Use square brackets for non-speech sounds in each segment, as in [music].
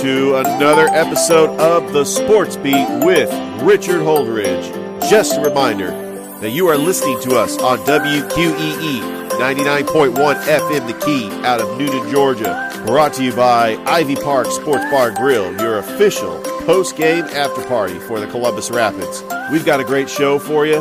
to another episode of The Sports Beat with Richard Holdridge. Just a reminder that you are listening to us on WQEE 99.1 FM The Key out of Newton, Georgia. Brought to you by Ivy Park Sports Bar Grill, your official post game after party for the Columbus Rapids. We've got a great show for you.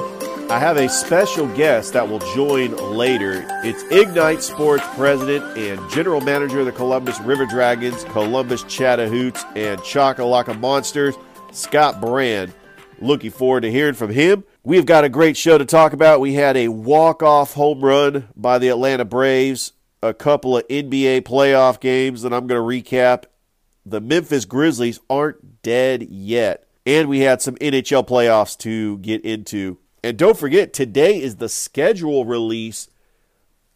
I have a special guest that will join later. It's Ignite Sports President and General Manager of the Columbus River Dragons, Columbus Chattahoots, and Choccolocco Monsters, Scott Brand. Looking forward to hearing from him. We've got a great show to talk about. We had a walk-off home run by the Atlanta Braves, a couple of NBA playoff games that I'm going to recap. The Memphis Grizzlies aren't dead yet. And we had some NHL playoffs to get into. And don't forget, today is the schedule release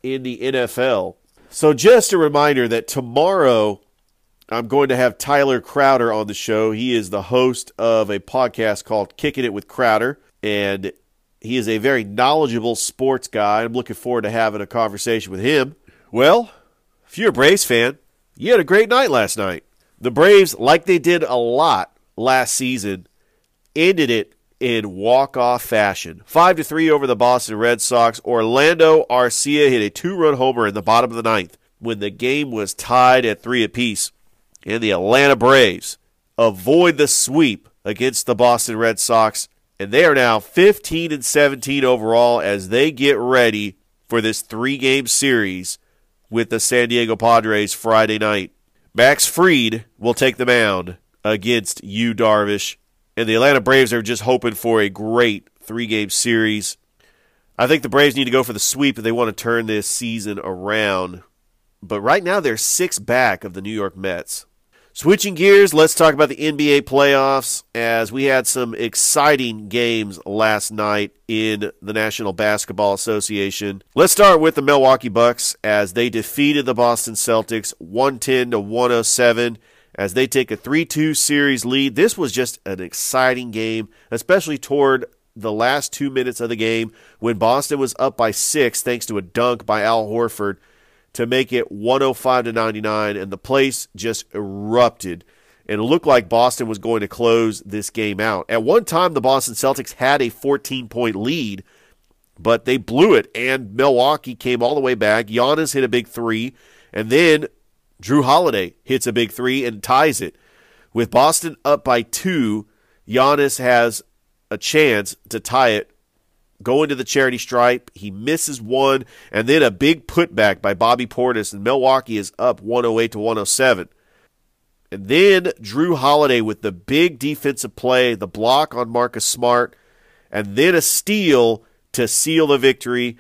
in the NFL. So just a reminder that tomorrow I'm going to have Tyler Crowder on the show. He is the host of a podcast called Kicking It with Crowder, and he is a very knowledgeable sports guy. I'm looking forward to having a conversation with him. Well, if you're a Braves fan, you had a great night last night. The Braves, like they did a lot last season, ended it in walk-off fashion. 5 to 3 over the Boston Red Sox. Orlando Arcia hit a two-run homer in the bottom of the ninth when the game was tied at 3 apiece. And the Atlanta Braves avoid the sweep against the Boston Red Sox and they are now 15 and 17 overall as they get ready for this three-game series with the San Diego Padres Friday night. Max Fried will take the mound against Yu Darvish and the Atlanta Braves are just hoping for a great three game series. I think the Braves need to go for the sweep if they want to turn this season around. But right now, they're six back of the New York Mets. Switching gears, let's talk about the NBA playoffs as we had some exciting games last night in the National Basketball Association. Let's start with the Milwaukee Bucks as they defeated the Boston Celtics 110 to 107 as they take a 3 2 series lead. This was just an exciting game, especially toward the last two minutes of the game when Boston was up by six thanks to a dunk by Al Horford to make it 105 to 99, and the place just erupted. And it looked like Boston was going to close this game out. At one time, the Boston Celtics had a 14 point lead, but they blew it, and Milwaukee came all the way back. Giannis hit a big three, and then Jrue Holiday hits a big three and ties it. With Boston up by two, Giannis has a chance to tie it. Go into the charity stripe. He misses one, and then a big putback by Bobby Portis, and Milwaukee is up 108 to 107. And then Jrue Holiday with the big defensive play, the block on Marcus Smart, and then a steal to seal the victory.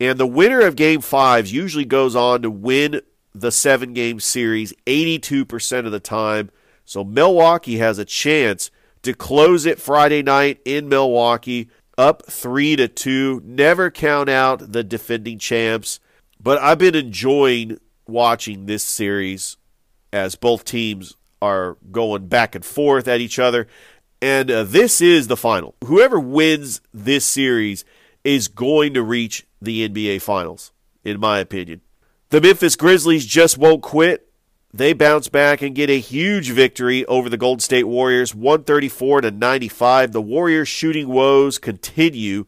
And the winner of game fives usually goes on to win the seven game series 82% of the time. So Milwaukee has a chance to close it Friday night in Milwaukee, up 3 to 2. Never count out the defending champs. But I've been enjoying watching this series as both teams are going back and forth at each other. And uh, this is the final. Whoever wins this series is going to reach the NBA Finals, in my opinion. The Memphis Grizzlies just won't quit. They bounce back and get a huge victory over the Golden State Warriors, 134 to 95. The Warriors' shooting woes continue,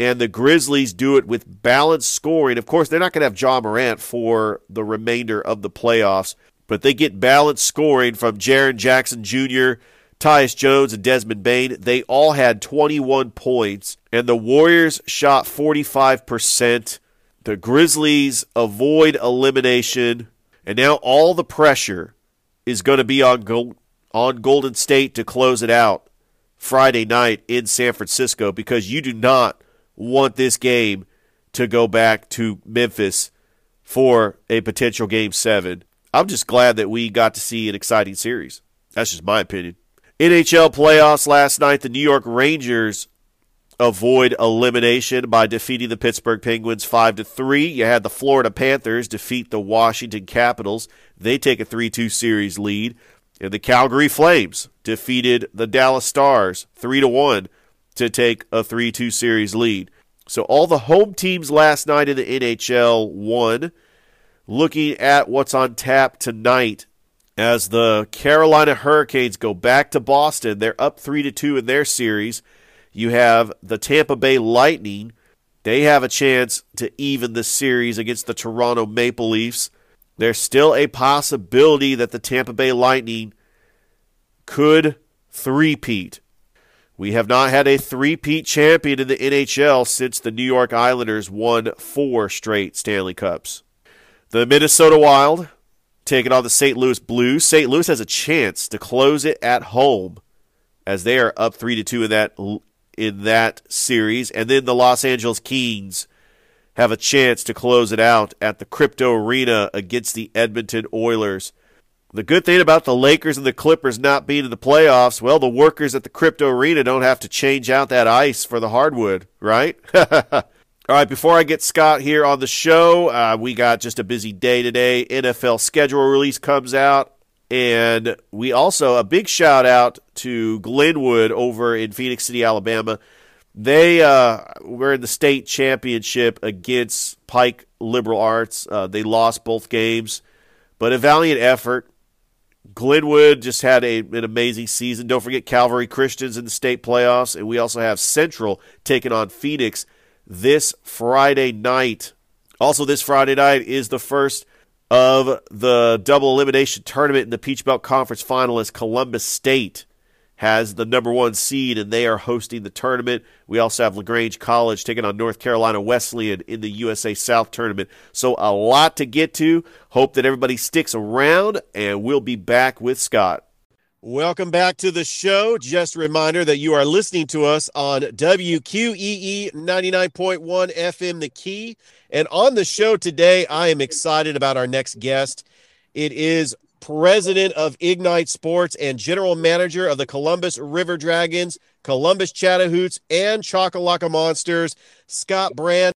and the Grizzlies do it with balanced scoring. Of course, they're not going to have Ja Morant for the remainder of the playoffs, but they get balanced scoring from Jaren Jackson Jr., Tyus Jones, and Desmond Bane. They all had 21 points, and the Warriors shot 45% the Grizzlies avoid elimination, and now all the pressure is going to be on on Golden State to close it out Friday night in San Francisco because you do not want this game to go back to Memphis for a potential game 7. I'm just glad that we got to see an exciting series. That's just my opinion. NHL playoffs last night, the New York Rangers avoid elimination by defeating the Pittsburgh Penguins 5 to 3. You had the Florida Panthers defeat the Washington Capitals. They take a 3-2 series lead. And the Calgary Flames defeated the Dallas Stars 3 to 1 to take a 3-2 series lead. So all the home teams last night in the NHL won. Looking at what's on tap tonight as the Carolina Hurricanes go back to Boston. They're up 3 to 2 in their series. You have the Tampa Bay Lightning. They have a chance to even the series against the Toronto Maple Leafs. There's still a possibility that the Tampa Bay Lightning could three-peat. We have not had a three-peat champion in the NHL since the New York Islanders won four straight Stanley Cups. The Minnesota Wild taking on the St. Louis Blues. St. Louis has a chance to close it at home as they are up 3 to 2 in that in that series and then the Los Angeles Kings have a chance to close it out at the Crypto Arena against the Edmonton Oilers. The good thing about the Lakers and the Clippers not being in the playoffs, well, the workers at the Crypto Arena don't have to change out that ice for the hardwood, right? [laughs] All right, before I get Scott here on the show, uh, we got just a busy day today. NFL schedule release comes out. And we also, a big shout out to Glenwood over in Phenix City, Alabama. They uh, were in the state championship against Pike Liberal Arts. Uh, they lost both games, but a valiant effort. Glenwood just had a, an amazing season. Don't forget Calvary Christians in the state playoffs. And we also have Central taking on Phoenix this Friday night. Also, this Friday night is the first of the double elimination tournament in the Peach Belt Conference final as Columbus State has the number one seed and they are hosting the tournament. We also have LaGrange College taking on North Carolina Wesleyan in the USA South tournament. So a lot to get to. Hope that everybody sticks around and we'll be back with Scott. Welcome back to the show. Just a reminder that you are listening to us on WQEE 99.1 FM The Key. And on the show today, I am excited about our next guest. It is president of Ignite Sports and general manager of the Columbus River Dragons, Columbus Chattahoots, and Choccolocco Monsters, Scott Brand.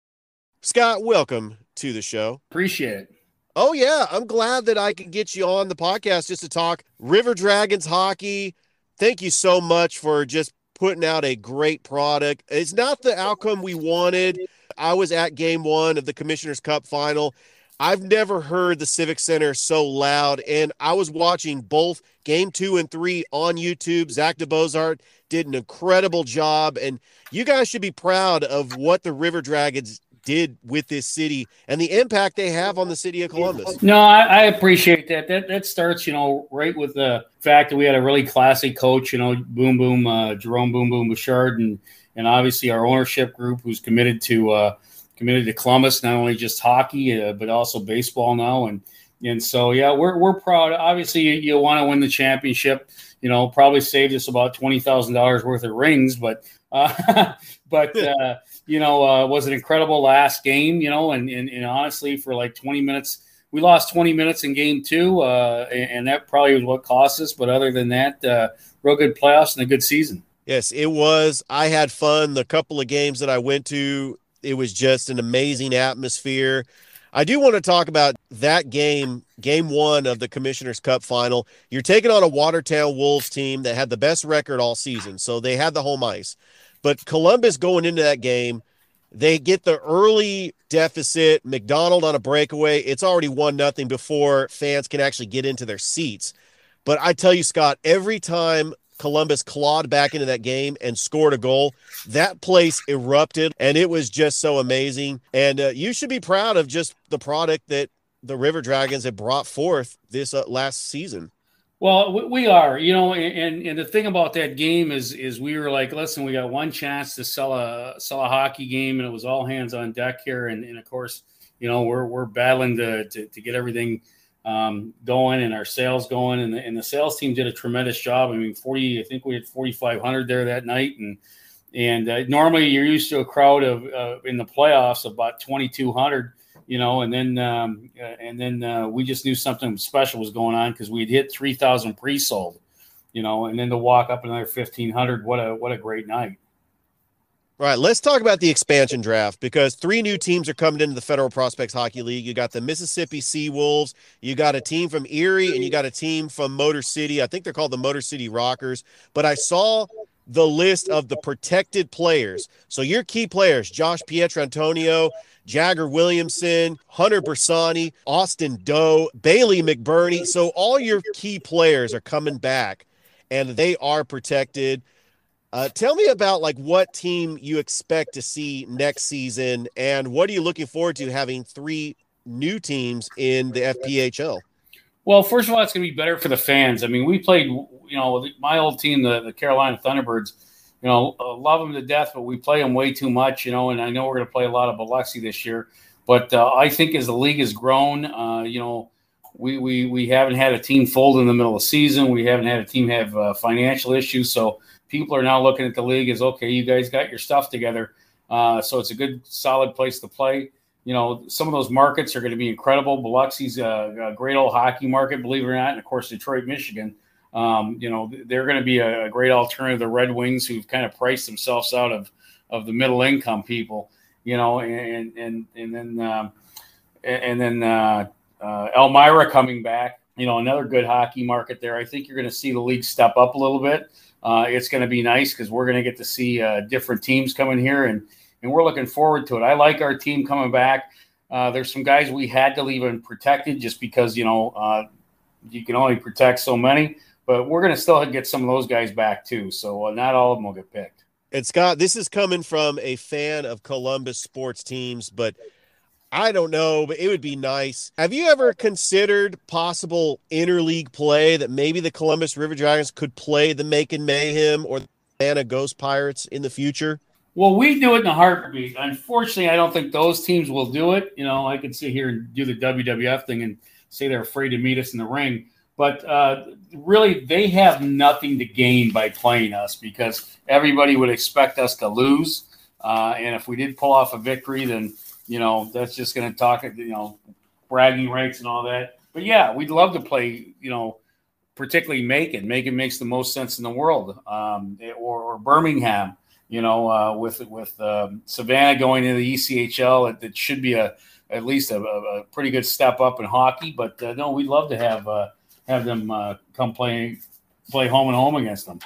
Scott, welcome to the show. Appreciate it. Oh yeah, I'm glad that I can get you on the podcast just to talk River Dragons hockey. Thank you so much for just putting out a great product. It's not the outcome we wanted. I was at game 1 of the Commissioner's Cup final. I've never heard the Civic Center so loud and I was watching both game 2 and 3 on YouTube. Zach DeBozart did an incredible job and you guys should be proud of what the River Dragons did with this city and the impact they have on the city of Columbus. No, I, I, appreciate that. That that starts, you know, right with the fact that we had a really classy coach, you know, Boom Boom, uh, Jerome Boom Boom Bechard, and and obviously our ownership group who's committed to uh, committed to Columbus, not only just hockey uh, but also baseball now, and and so yeah, we're we're proud. Obviously, you, you want to win the championship. You know, probably saved us about twenty thousand dollars worth of rings, but uh, [laughs] but uh, you know, uh, was an incredible last game. You know, and, and, and honestly, for like twenty minutes, we lost twenty minutes in game two, uh, and, and, that probably was what cost us. But other than that, uh, real good playoffs and a good season. Yes, it was. I had fun. The couple of games that I went to, it was just an amazing atmosphere. I do want to talk about that game, game one of the Commissioner's Cup final. You're taking on a Watertown Wolves team that had the best record all season, so they had the home ice. But Columbus going into that game, they get the early deficit. McDonald on a breakaway. It's already one nothing before fans can actually get into their seats. But I tell you, Scott, every time Columbus clawed back into that game and scored a goal, that place erupted, and it was just so amazing. And uh, you should be proud of just the product that the River Dragons have brought forth this uh, last season. Well, we are, you know, and and the thing about that game is is we were like, listen, we got one chance to sell a sell a hockey game, and it was all hands on deck here, and, and of course, you know, we're we're battling to to, to get everything um, going and our sales going, and the, and the sales team did a tremendous job. I mean, forty, I think we had forty five hundred there that night, and and uh, normally you're used to a crowd of uh, in the playoffs about twenty two hundred you know, and then um, uh, and then uh, we just knew something special was going on because we had hit three thousand pre-sold, you know, and then to walk up another fifteen hundred, what a what a great night. All right, let's talk about the expansion draft because three new teams are coming into the Federal Prospects Hockey League. You got the Mississippi Sea Wolves, you got a team from Erie, and you got a team from Motor City. I think they're called the Motor City Rockers. But I saw the list of the protected players. So your key players, Josh Pietrantonio, Jagger Williamson, Hunter Bersani, Austin Doe, Bailey McBurney. So all your key players are coming back and they are protected. Uh, tell me about like what team you expect to see next season and what are you looking forward to having three new teams in the FPHL? Well, first of all, it's going to be better for the fans. I mean, we played, you know, my old team, the, the Carolina Thunderbirds, you know, uh, love them to death, but we play them way too much, you know, and I know we're going to play a lot of Biloxi this year. But uh, I think as the league has grown, uh, you know, we, we, we haven't had a team fold in the middle of the season. We haven't had a team have uh, financial issues. So people are now looking at the league as, okay, you guys got your stuff together. Uh, so it's a good, solid place to play you know, some of those markets are going to be incredible. Biloxi's a, a, great old hockey market, believe it or not, and of course Detroit, Michigan. Um, you know, they're going to be a, great alternative to the Red Wings, who've kind of priced themselves out of of the middle income people. You know, and and and then um, and then uh, uh, Elmira coming back. You know, another good hockey market there. I think you're going to see the league step up a little bit. Uh, it's going to be nice because we're going to get to see uh, different teams coming here and and we're looking forward to it. I like our team coming back. Uh, there's some guys we had to leave unprotected just because you know uh, you can only protect so many, but we're going to still get some of those guys back too. So uh, not all of them will get picked. And Scott, this is coming from a fan of Columbus sports teams, but I don't know, but it would be nice. Have you ever considered possible interleague play that maybe the Columbus River Dragons could play the Macon Mayhem or the Savannah Ghost Pirates in the future? Well, we do it in a heartbeat. Unfortunately, I don't think those teams will do it. You know, I could sit here and do the WWF thing and say they're afraid to meet us in the ring. But uh, really, they have nothing to gain by playing us because everybody would expect us to lose. Uh, and if we did pull off a victory, then, you know, that's just going to talk, you know, bragging rights and all that. But yeah, we'd love to play, you know, particularly Macon. Macon makes the most sense in the world, um, or, or Birmingham you know, uh, with with um, Savannah going into the ECHL, it, it should be a at least a, a, pretty good step up in hockey. But uh, no, we'd love to have uh, have them uh, come play play home and home against them.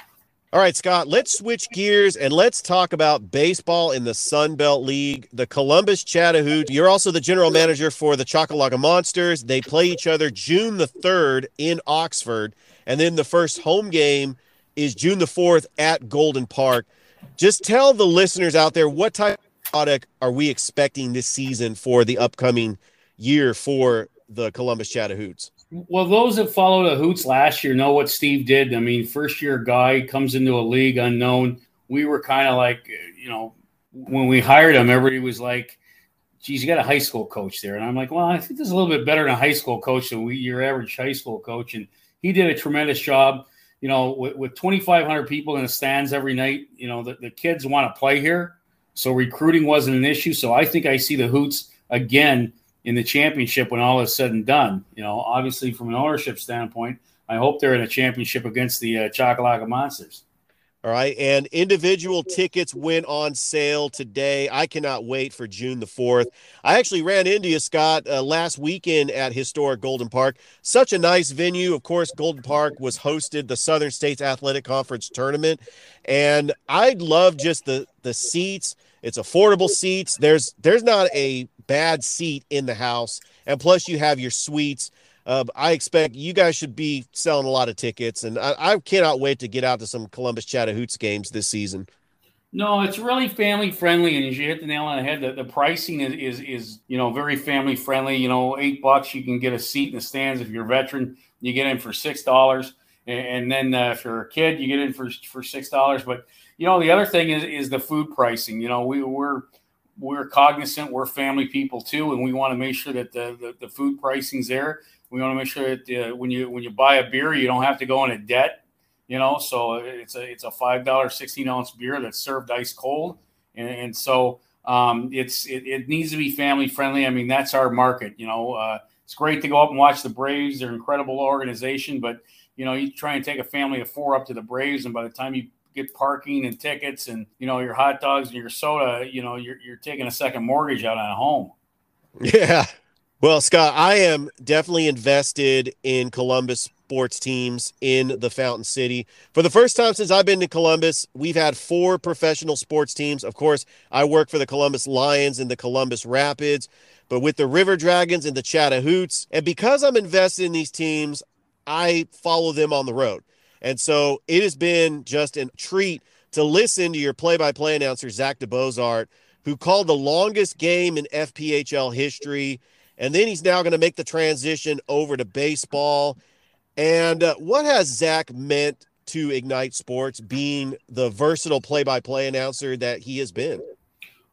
All right, Scott, let's switch gears and let's talk about baseball in the Sun Belt League. The Columbus Chattahoochee. You're also the general manager for the Choccolocco Monsters. They play each other June the 3rd in Oxford. And then the first home game is June the 4th at Golden Park. Just tell the listeners out there what type of product are we expecting this season for the upcoming year for the Columbus Chattahoots? Well, those that followed the Hoots last year know what Steve did. I mean, first year guy comes into a league unknown. We were kind of like, you know, when we hired him, everybody was like, geez, you got a high school coach there. And I'm like, well, I think this is a little bit better than a high school coach than we, your average high school coach. And he did a tremendous job you know, with, with 2,500 people in the stands every night, you know, the, the kids want to play here. So recruiting wasn't an issue. So I think I see the Hoots again in the championship when all is said and done. You know, obviously from an ownership standpoint, I hope they're in a championship against the uh, Monsters. All right. And individual tickets went on sale today. I cannot wait for June the 4th. I actually ran into you, Scott, uh, last weekend at historic Golden Park. Such a nice venue. Of course, Golden Park was hosted the Southern States Athletic Conference tournament. And I love just the, the seats. It's affordable seats. There's there's not a bad seat in the house. And plus you have your suites. Uh, I expect you guys should be selling a lot of tickets, and I, I cannot wait to get out to some Columbus Chattahoochee games this season. No, it's really family friendly, and you hit the nail on the head, the, the pricing is, is is you know very family friendly. You know, eight bucks you can get a seat in the stands if you're a veteran. You get in for six dollars, and, then uh, if you're a kid, you get in for for six dollars. But you know, the other thing is is the food pricing. You know, we we're we're cognizant, we're family people too, and we want to make sure that the, the, the food pricing's there. We want to make sure that uh, when you when you buy a beer, you don't have to go into debt. You know, so it's a it's a five dollar sixteen ounce beer that's served ice cold, and, and so um, it's it, it, needs to be family friendly. I mean, that's our market. You know, uh, it's great to go up and watch the Braves. They're an incredible organization, but you know, you try and take a family of four up to the Braves, and by the time you get parking and tickets and you know your hot dogs and your soda, you know, you're you're taking a second mortgage out on a home. Yeah, well, Scott, I am definitely invested in Columbus sports teams in the Fountain City. For the first time since I've been to Columbus, we've had four professional sports teams. Of course, I work for the Columbus Lions and the Columbus Rapids, but with the River Dragons and the Chattahoots. And because I'm invested in these teams, I follow them on the road. And so it has been just a treat to listen to your play by play announcer, Zach DeBozart, who called the longest game in FPHL history. And then he's now going to make the transition over to baseball. And uh, what has Zach meant to Ignite Sports being the versatile play by play announcer that he has been?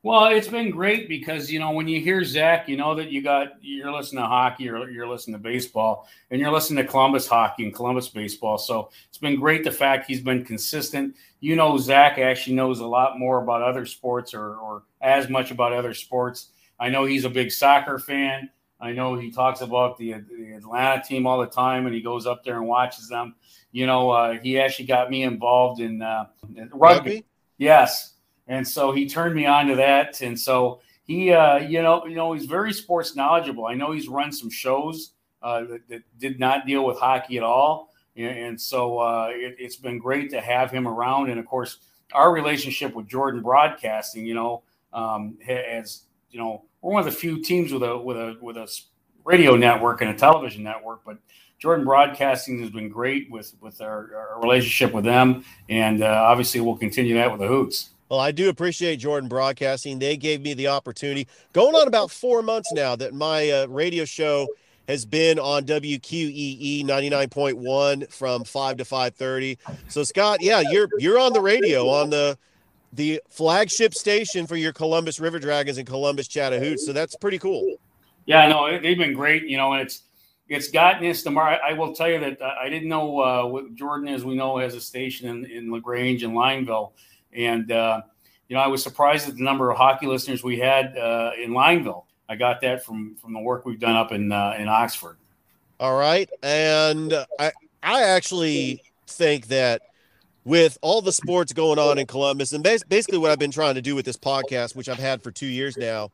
Well, it's been great because you know when you hear Zach, you know that you got you're listening to hockey, or you're listening to baseball, and you're listening to Columbus hockey and Columbus baseball. So it's been great the fact he's been consistent. You know, Zach actually knows a lot more about other sports, or or as much about other sports. I know he's a big soccer fan. I know he talks about the, the Atlanta team all the time, and he goes up there and watches them. You know, uh, he actually got me involved in, uh, rugby. rugby. Yes, and so he turned me on to that. And so he, uh, you know, you know, he's very sports knowledgeable. I know he's run some shows uh, that, that, did not deal with hockey at all, and, so uh, it, has been great to have him around. And of course, our relationship with Jordan Broadcasting, you know, um, you know, we're one of the few teams with a with a with a radio network and a television network, but Jordan Broadcasting has been great with with our, our relationship with them, and uh, obviously we'll continue that with the Hoots. Well, I do appreciate Jordan Broadcasting. They gave me the opportunity, going on about four months now, that my uh, radio show has been on WQEE 99.1 from 5 to 5:30. So Scott, yeah, you're you're on the radio on the the flagship station for your Columbus River Dragons and Columbus Chattahoochee. So that's pretty cool. Yeah, no, they've been great, you know, and it's it's gotten us tomorrow. I will tell you that I didn't know uh, what Jordan, as we know, has a station in, in Lagrange and Lineville. And, uh, you know, I was surprised at the number of hockey listeners we had uh, in Lineville. I got that from from the work we've done up in uh, in Oxford. All right, and I I actually think that with all the sports going on in Columbus, and basically what I've been trying to do with this podcast, which I've had for two years now,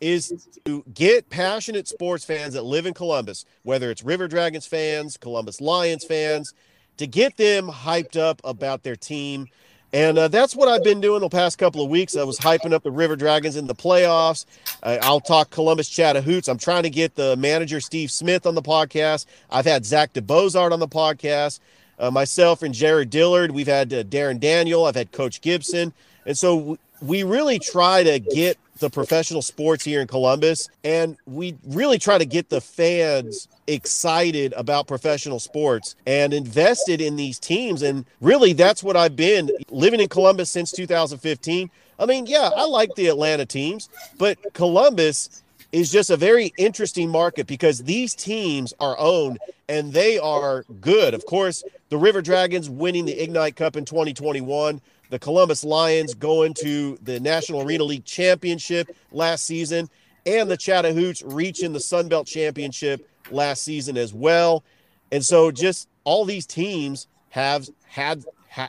is to get passionate sports fans that live in Columbus, whether it's River Dragons fans, Columbus Lions fans, to get them hyped up about their team and uh, that's what I've been doing the past couple of weeks. I was hyping up the River Dragons in the playoffs. Uh, I'll talk Columbus Chattahoochee. I'm trying to get the manager Steve Smith on the podcast. I've had Zach DeBozart on the podcast. Uh, myself and Jared Dillard. We've had uh, Darren Daniel. I've had Coach Gibson. And so we really try to get the professional sports here in Columbus, and we really try to get the fans excited about professional sports and invested in these teams. And really, that's what I've been living in Columbus since 2015. I mean, yeah, I like the Atlanta teams, but Columbus is just a very interesting market because these teams are owned and they are good. Of course, the River Dragons winning the Ignite Cup in 2021 the Columbus Lions going to the National Arena League Championship last season, and the Chattahoochee reaching the Sun Belt Championship last season as well. And so, just all these teams have had, ha,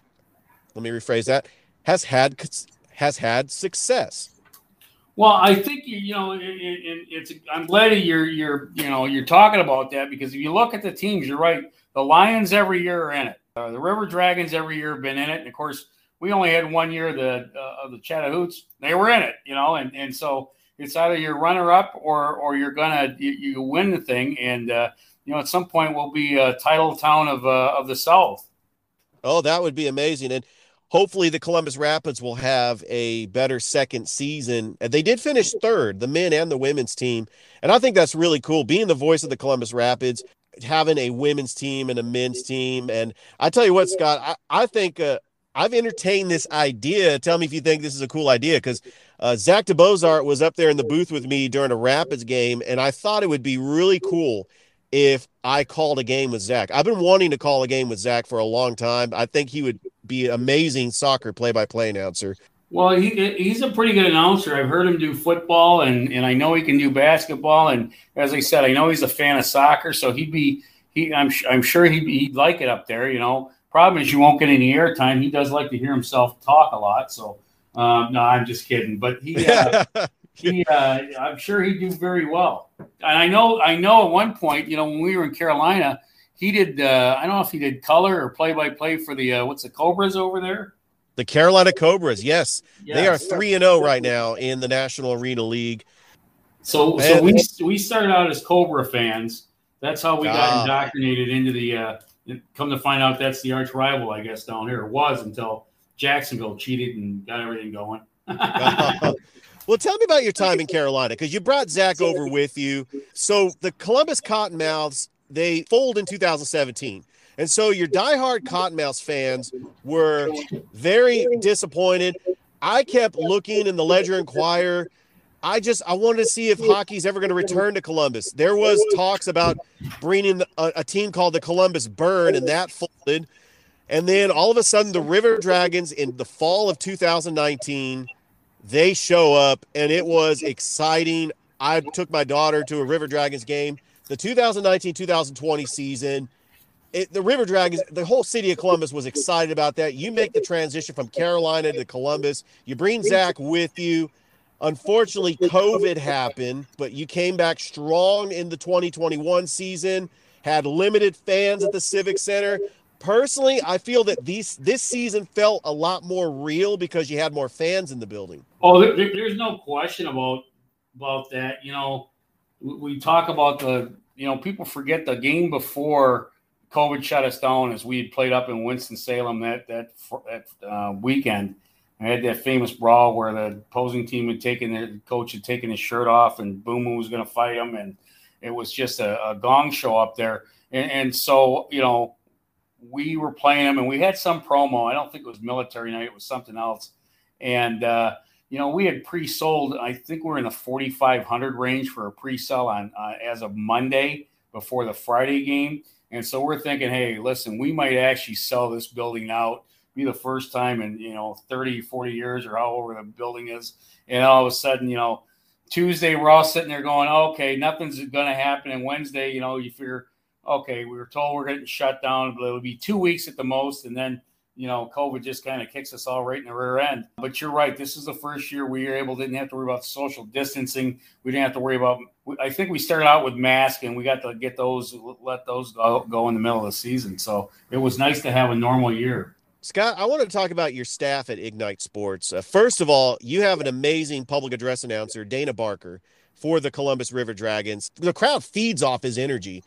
let me rephrase that, has had has had success. Well, I think you know it, it, it's. I'm glad you're you're you know you're talking about that because if you look at the teams, you're right. The Lions every year are in it. Uh, the River Dragons every year have been in it, and of course we only had one year the uh, of the Chattahoochee. They were in it, you know, and and so it's either you're runner up or or you're gonna you, you win the thing, and uh, you know at some point we'll be a title town of uh, of the South. Oh, that would be amazing, and hopefully the Columbus Rapids will have a better second season. They did finish third, the men and the women's team, and I think that's really cool. Being the voice of the Columbus Rapids, having a women's team and a men's team, and I tell you what, Scott, I, I think. Uh, I've entertained this idea. Tell me if you think this is a cool idea because uh, Zach DeBozart was up there in the booth with me during a Rapids game, and I thought it would be really cool if I called a game with Zach. I've been wanting to call a game with Zach for a long time. I think he would be an amazing soccer play-by-play announcer. Well, he, he's a pretty good announcer. I've heard him do football, and, and I know he can do basketball. And as I said, I know he's a fan of soccer, so he'd be he. I'm I'm sure he'd, he'd like it up there. You know, Problem is, you won't get any airtime. He does like to hear himself talk a lot. So, um, no, I'm just kidding. But he, uh, he, uh, I'm sure he'd do very well. And I know, I know, at one point, you know, when we were in Carolina, he did. Uh, I don't know if he did color or play by play for the uh, what's the Cobras over there. The Carolina Cobras, yes, yes. they are three and zero oh right now in the National Arena League. So, Man. so we we started out as Cobra fans. That's how we got ah. indoctrinated into the. Uh, come to find out, that's the arch rival, I guess, down here. It was until Jacksonville cheated and got everything going. [laughs] well, tell me about your time in Carolina because you brought Zach over with you. So the Columbus Cottonmouths they fold in 2017. And so your diehard Cottonmouths fans were very disappointed. I kept looking in the Ledger Enquirer. I just I wanted to see if hockey's ever going to return to Columbus. There was talks about bringing a, a, team called the Columbus Burn, and that folded. And then all of a sudden, the River Dragons in the fall of 2019, they show up, and it was exciting. I took my daughter to a River Dragons game the 2019-2020 season. It, the River Dragons, the whole city of Columbus was excited about that. You make the transition from Carolina to Columbus. You bring Zach with you. Unfortunately, COVID happened, but you came back strong in the 2021 season. Had limited fans at the Civic Center. Personally, I feel that these this season felt a lot more real because you had more fans in the building. Oh, there, there's no question about about that. You know, we talk about the you know, people forget the game before COVID shut us down as we had played up in Winston Salem that that, that uh, weekend. I had that famous brawl where the opposing team had taken the coach had taken his shirt off and Boom was going to fight him, and it was just a, a gong show up there. And, and, so you know, we were playing them, and we had some promo. I don't think it was military night; it was something else. And uh, you know, we had pre-sold. I think we're in the 4,500 range for a pre-sell on uh, as of Monday before the Friday game. And so we're thinking, hey, listen, we might actually sell this building out. Be the first time in you know 30, 40 years or however the building is. And all of a sudden, you know, Tuesday we're all sitting there going, okay, nothing's going to happen. And Wednesday, you know, you figure, okay, we were told we're getting shut down, but it'll be two weeks at the most, and then you know, COVID just kind of kicks us all right in the rear end. But you're right. This is the first year we were able didn't have to worry about social distancing. We didn't have to worry about. I think we started out with masks and we got to get those, let those go, go in the middle of the season. So it was nice to have a normal year. Scott, I want to talk about your staff at Ignite Sports. Uh, first of all, you have an amazing public address announcer, Dana Barker, for the Columbus River Dragons. The crowd feeds off his energy.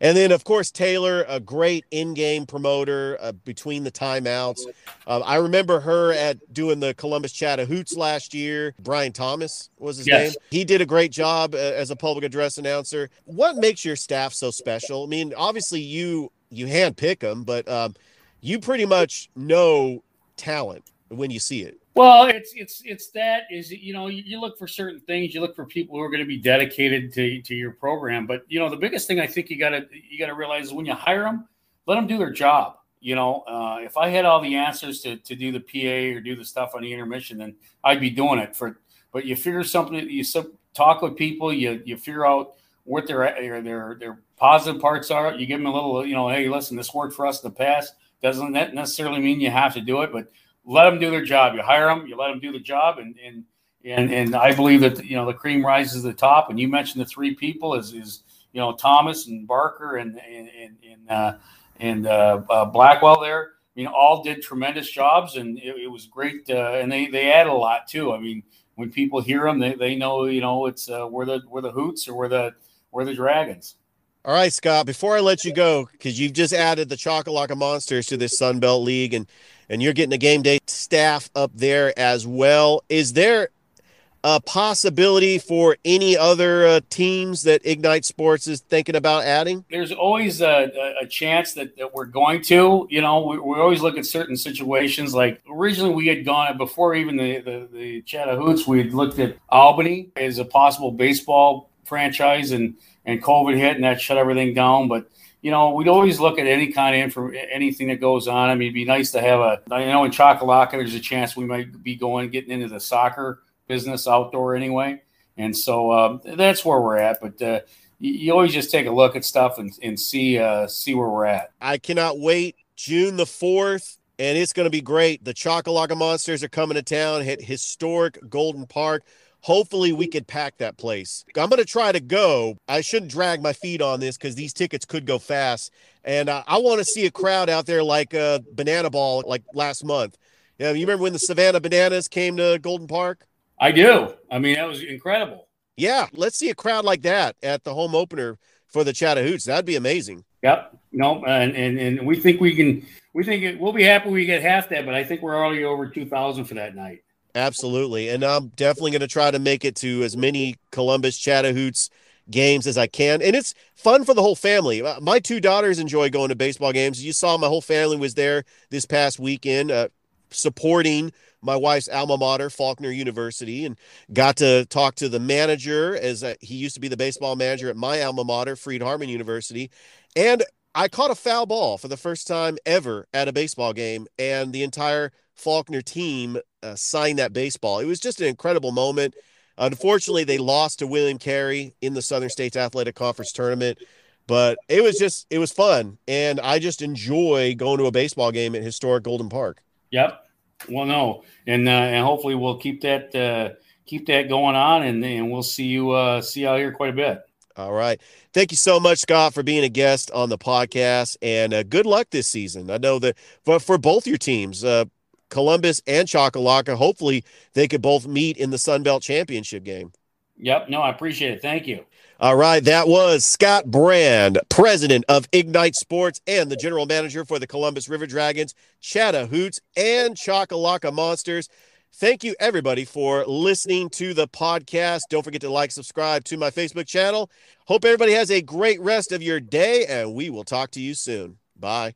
And then, of course, Taylor, a great in-game promoter uh, between the timeouts. Uh, I remember her at doing the Columbus Chattahoots last year. Brian Thomas was his yes. name. He did a great job uh, as a public address announcer. What makes your staff so special? I mean, obviously you you handpick them, but um, you pretty much know talent when you see it. Well, it's it's it's that is you know you, look for certain things. You look for people who are going to be dedicated to to your program. But you know the biggest thing I think you got to you got to realize is when you hire them, let them do their job. You know, uh, if I had all the answers to to do the PA or do the stuff on the intermission, then I'd be doing it. For but you figure something, you talk with people, you you figure out what their their their positive parts are. You give them a little, you know, hey, listen, this worked for us in the past. Doesn't that necessarily mean you have to do it, but let them do their job. You hire them, you let them do the job, and and and and I believe that you know the cream rises to the top. And you mentioned the three people is is you know Thomas and Barker and and and uh, and uh, uh, Blackwell there. I mean, all did tremendous jobs, and it, it was great. Uh, and they they add a lot too. I mean, when people hear them, they, they know you know it's uh, the we're the Hoots or we're the we're the Dragons. All right, Scott. Before I let you go, because you've just added the Choccolocco Monsters to this Sun Belt League, and and you're getting a game day staff up there as well. Is there a possibility for any other uh, teams that Ignite Sports is thinking about adding? There's always a, a chance that, that, we're going to. You know, we, we, always look at certain situations. Like originally, we had gone before even the the, the Chattahoots. We had looked at Albany as a possible baseball franchise, and and COVID hit, and that shut everything down. But you know, we'd always look at any kind of info, anything that goes on. I mean, it'd be nice to have a, I know in Choccolocco, there's a chance we might be going, getting into the soccer business outdoor anyway. And so um, that's where we're at. But uh, you, always just take a look at stuff and, and see, uh, see where we're at. I cannot wait. June the 4th, and it's going to be great. The Choccolocco Monsters are coming to town, hit historic Golden Park hopefully we could pack that place. I'm going to try to go. I shouldn't drag my feet on this because these tickets could go fast. And uh, I want to see a crowd out there like uh, Banana Ball, like last month. Yeah, you remember when the Savannah Bananas came to Golden Park? I do. I mean, that was incredible. Yeah, let's see a crowd like that at the home opener for the Chattahoochee. That'd be amazing. Yep. No, and, and and we think we can. We think it, we'll be happy we get half that, but I think we're already over two thousand for that night. Absolutely, and I'm definitely going to try to make it to as many Columbus Chattahoochee games as I can, and it's fun for the whole family. Uh, my two daughters enjoy going to baseball games. You saw my whole family was there this past weekend, uh, supporting my wife's alma mater, Faulkner University, and got to talk to the manager as a, he used to be the baseball manager at my alma mater, Freed-Hardeman University. And I caught a foul ball for the first time ever at a baseball game, and the entire Faulkner team uh, signed that baseball. It was just an incredible moment. Unfortunately, they lost to William Carey in the Southern States Athletic Conference tournament, but it was just it was fun, and I just enjoy going to a baseball game at historic Golden Park. Yep, well, no, and uh, and hopefully we'll keep that uh, keep that going on, and and we'll see you uh, see you out here quite a bit. All right, thank you so much, Scott, for being a guest on the podcast, and uh, good luck this season. I know that for for both your teams, uh, Columbus and Choccolocco, hopefully they could both meet in the Sun Belt Championship game. Yep, no, I appreciate it. Thank you. All right, that was Scott Brand, president of Ignite Sports and the general manager for the Columbus River Dragons, Chattahoochee, and Choccolocco Monsters. Thank you, everybody, for listening to the podcast. Don't forget to like, subscribe to my Facebook channel. Hope everybody has a great rest of your day, and we will talk to you soon. Bye.